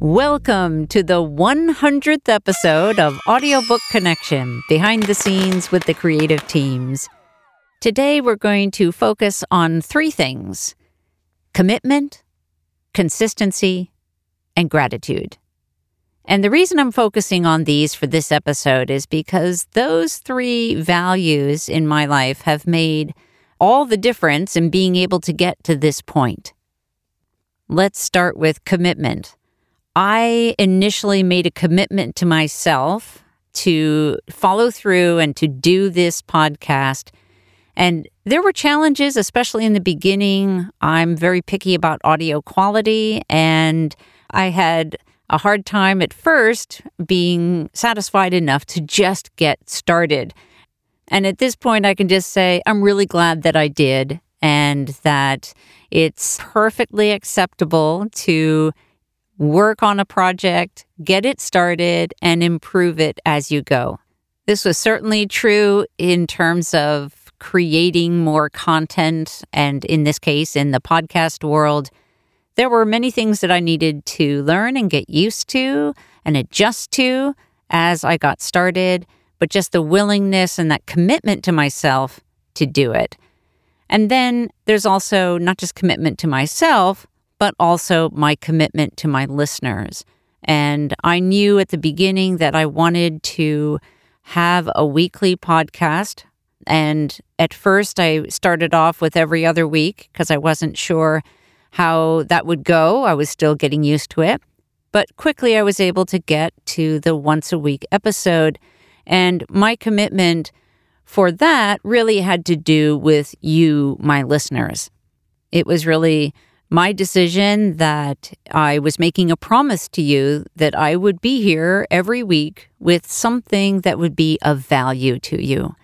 Welcome to the 100th episode of Audiobook Connection, behind the scenes with the creative teams. Today we're going to focus on three things commitment, consistency, and gratitude. And the reason I'm focusing on these for this episode is because those three values in my life have made all the difference in being able to get to this point. Let's start with commitment. I initially made a commitment to myself to follow through and to do this podcast. And there were challenges, especially in the beginning. I'm very picky about audio quality, and I had a hard time at first being satisfied enough to just get started. And at this point, I can just say I'm really glad that I did, and that it's perfectly acceptable to work on a project, get it started, and improve it as you go. This was certainly true in terms of creating more content, and in this case, in the podcast world. There were many things that I needed to learn and get used to and adjust to as I got started, but just the willingness and that commitment to myself to do it. And then there's also not just commitment to myself, but also my commitment to my listeners. And I knew at the beginning that I wanted to have a weekly podcast. And at first, I started off with every other week because I wasn't sure how that would go. I was still getting used to it. But quickly, I was able to get to the once a week episode. And my commitment for that really had to do with you, my listeners. It was really my decision that I was making a promise to you that I would be here every week with something that would be of value to you.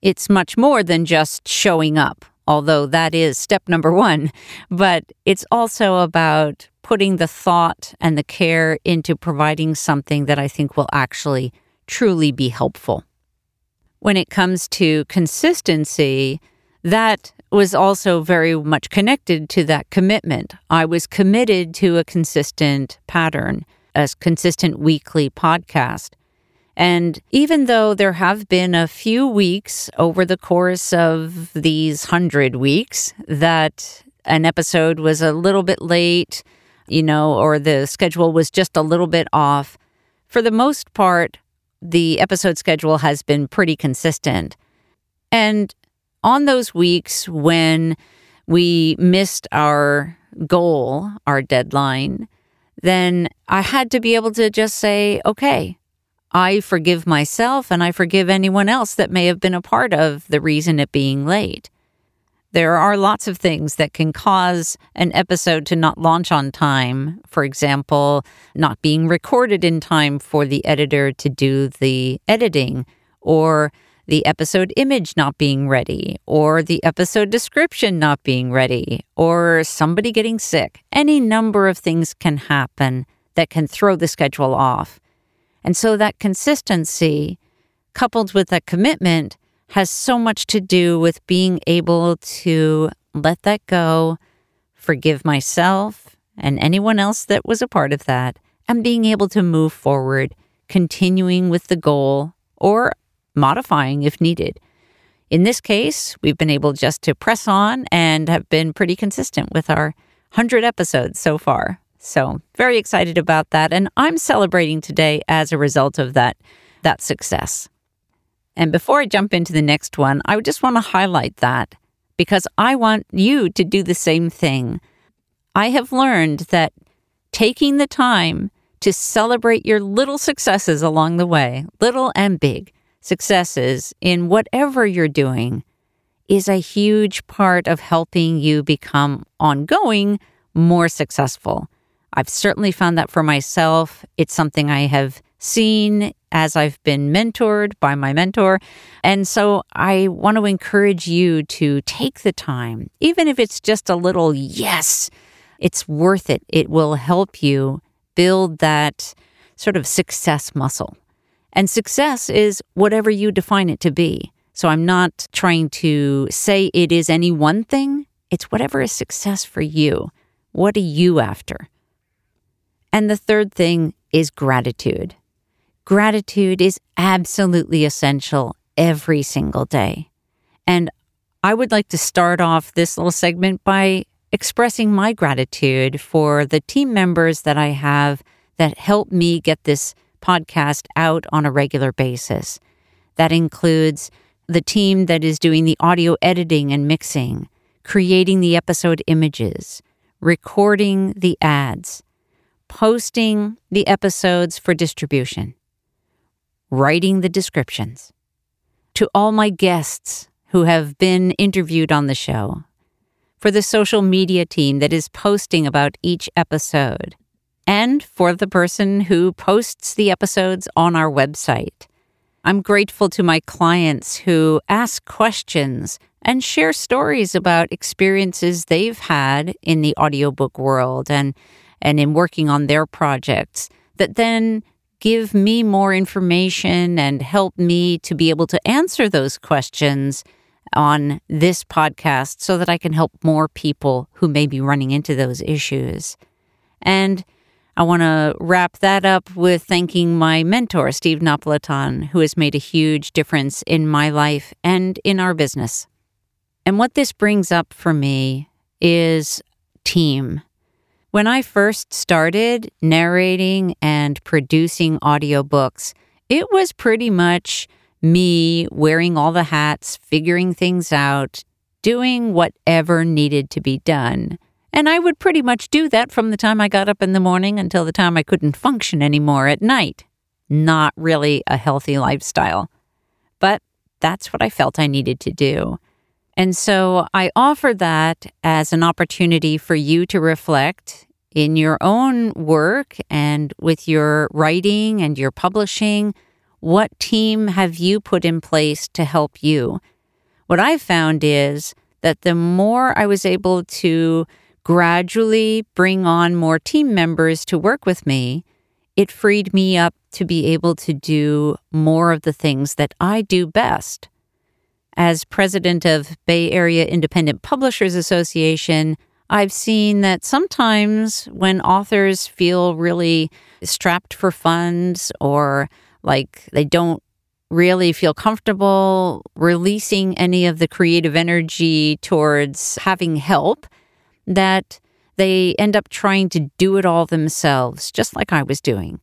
It's much more than just showing up, although that is step number one, but it's also about putting the thought and the care into providing something that I think will actually truly be helpful. When it comes to consistency, that was also very much connected to that commitment. I was committed to a consistent pattern, a consistent weekly podcast. And even though there have been a few weeks over the course of these hundred weeks that an episode was a little bit late, you know, or the schedule was just a little bit off, for the most part, the episode schedule has been pretty consistent. And on those weeks when we missed our goal, our deadline, then I had to be able to just say, okay, I forgive myself and I forgive anyone else that may have been a part of the reason it being late. There are lots of things that can cause an episode to not launch on time. For example, not being recorded in time for the editor to do the editing, or the episode image not being ready, or the episode description not being ready, or somebody getting sick. Any number of things can happen that can throw the schedule off. And so that consistency, coupled with that commitment, has so much to do with being able to let that go, forgive myself and anyone else that was a part of that, and being able to move forward, continuing with the goal or modifying if needed. In this case, we've been able just to press on and have been pretty consistent with our 100 episodes so far. So, very excited about that. And I'm celebrating today as a result of that, that success. And before I jump into the next one, I just want to highlight that because I want you to do the same thing. I have learned that taking the time to celebrate your little successes along the way, little and big successes in whatever you're doing, is a huge part of helping you become ongoing more successful. I've certainly found that for myself. It's something I have seen as I've been mentored by my mentor. And so I want to encourage you to take the time, even if it's just a little yes, it's worth it. It will help you build that sort of success muscle. And success is whatever you define it to be. So I'm not trying to say it is any one thing, it's whatever is success for you. What are you after? And the third thing is gratitude. Gratitude is absolutely essential every single day. And I would like to start off this little segment by expressing my gratitude for the team members that I have that help me get this podcast out on a regular basis. That includes the team that is doing the audio editing and mixing, creating the episode images, recording the ads, posting the episodes for distribution, writing the descriptions. To all my guests who have been interviewed on the show, for the social media team that is posting about each episode, and for the person who posts the episodes on our website. I'm grateful to my clients who ask questions and share stories about experiences they've had in the audiobook world and, and in working on their projects that then give me more information and help me to be able to answer those questions on this podcast so that I can help more people who may be running into those issues. And I want to wrap that up with thanking my mentor, Steve Napolitan, who has made a huge difference in my life and in our business. And what this brings up for me is team. When I first started narrating and producing audiobooks, it was pretty much me wearing all the hats, figuring things out, doing whatever needed to be done. And I would pretty much do that from the time I got up in the morning until the time I couldn't function anymore at night. Not really a healthy lifestyle. But that's what I felt I needed to do. And so I offer that as an opportunity for you to reflect in your own work and with your writing and your publishing. What team have you put in place to help you? What I found is that the more I was able to gradually bring on more team members to work with me, it freed me up to be able to do more of the things that I do best. As president of Bay Area Independent Publishers Association, I've seen that sometimes when authors feel really strapped for funds or like they don't really feel comfortable releasing any of the creative energy towards having help, that they end up trying to do it all themselves, just like I was doing.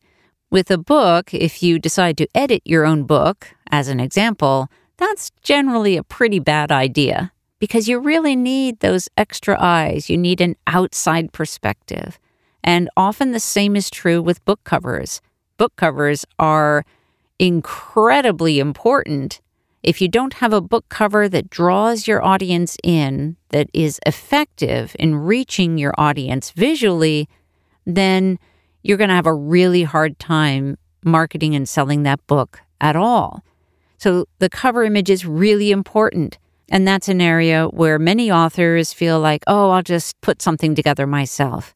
With a book, if you decide to edit your own book, as an example, that's generally a pretty bad idea because you really need those extra eyes. You need an outside perspective. And often the same is true with book covers. Book covers are incredibly important. If you don't have a book cover that draws your audience in, that is effective in reaching your audience visually, then you're going to have a really hard time marketing and selling that book at all. So the cover image is really important. And that's an area where many authors feel like, oh, I'll just put something together myself.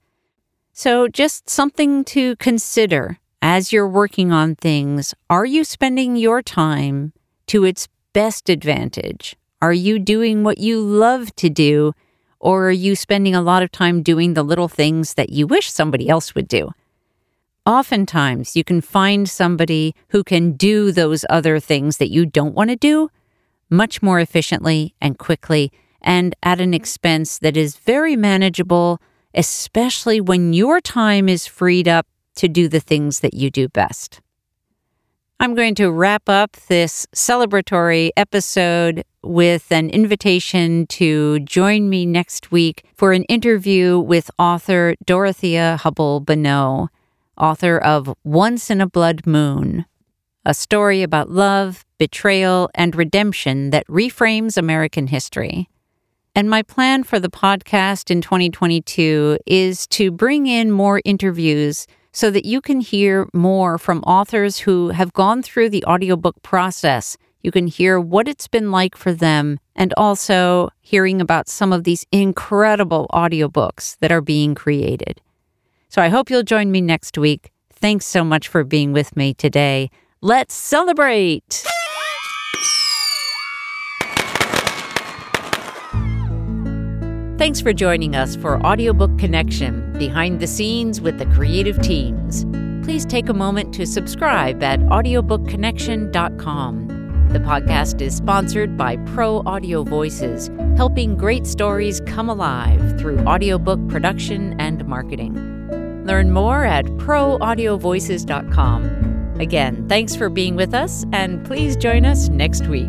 So just something to consider as you're working on things. Are you spending your time to its best advantage? Are you doing what you love to do? Or are you spending a lot of time doing the little things that you wish somebody else would do? Oftentimes, you can find somebody who can do those other things that you don't want to do much more efficiently and quickly and at an expense that is very manageable especially when your time is freed up to do the things that you do best. I'm going to wrap up this celebratory episode with an invitation to join me next week for an interview with author Dorothea Hubble Bonneau, author of Once in a Blood Moon, a story about love, betrayal, and redemption that reframes American history. And my plan for the podcast in 2022 is to bring in more interviews so that you can hear more from authors who have gone through the audiobook process. You can hear what it's been like for them and also hearing about some of these incredible audiobooks that are being created. So I hope you'll join me next week. Thanks so much for being with me today. Let's celebrate! Thanks for joining us for Audiobook Connection Behind the Scenes with the Creative Teams. Please take a moment to subscribe at audiobookconnection.com. The podcast is sponsored by Pro Audio Voices, helping great stories come alive through audiobook production and marketing. Learn more at proaudiovoices.com. Again, thanks for being with us, and please join us next week.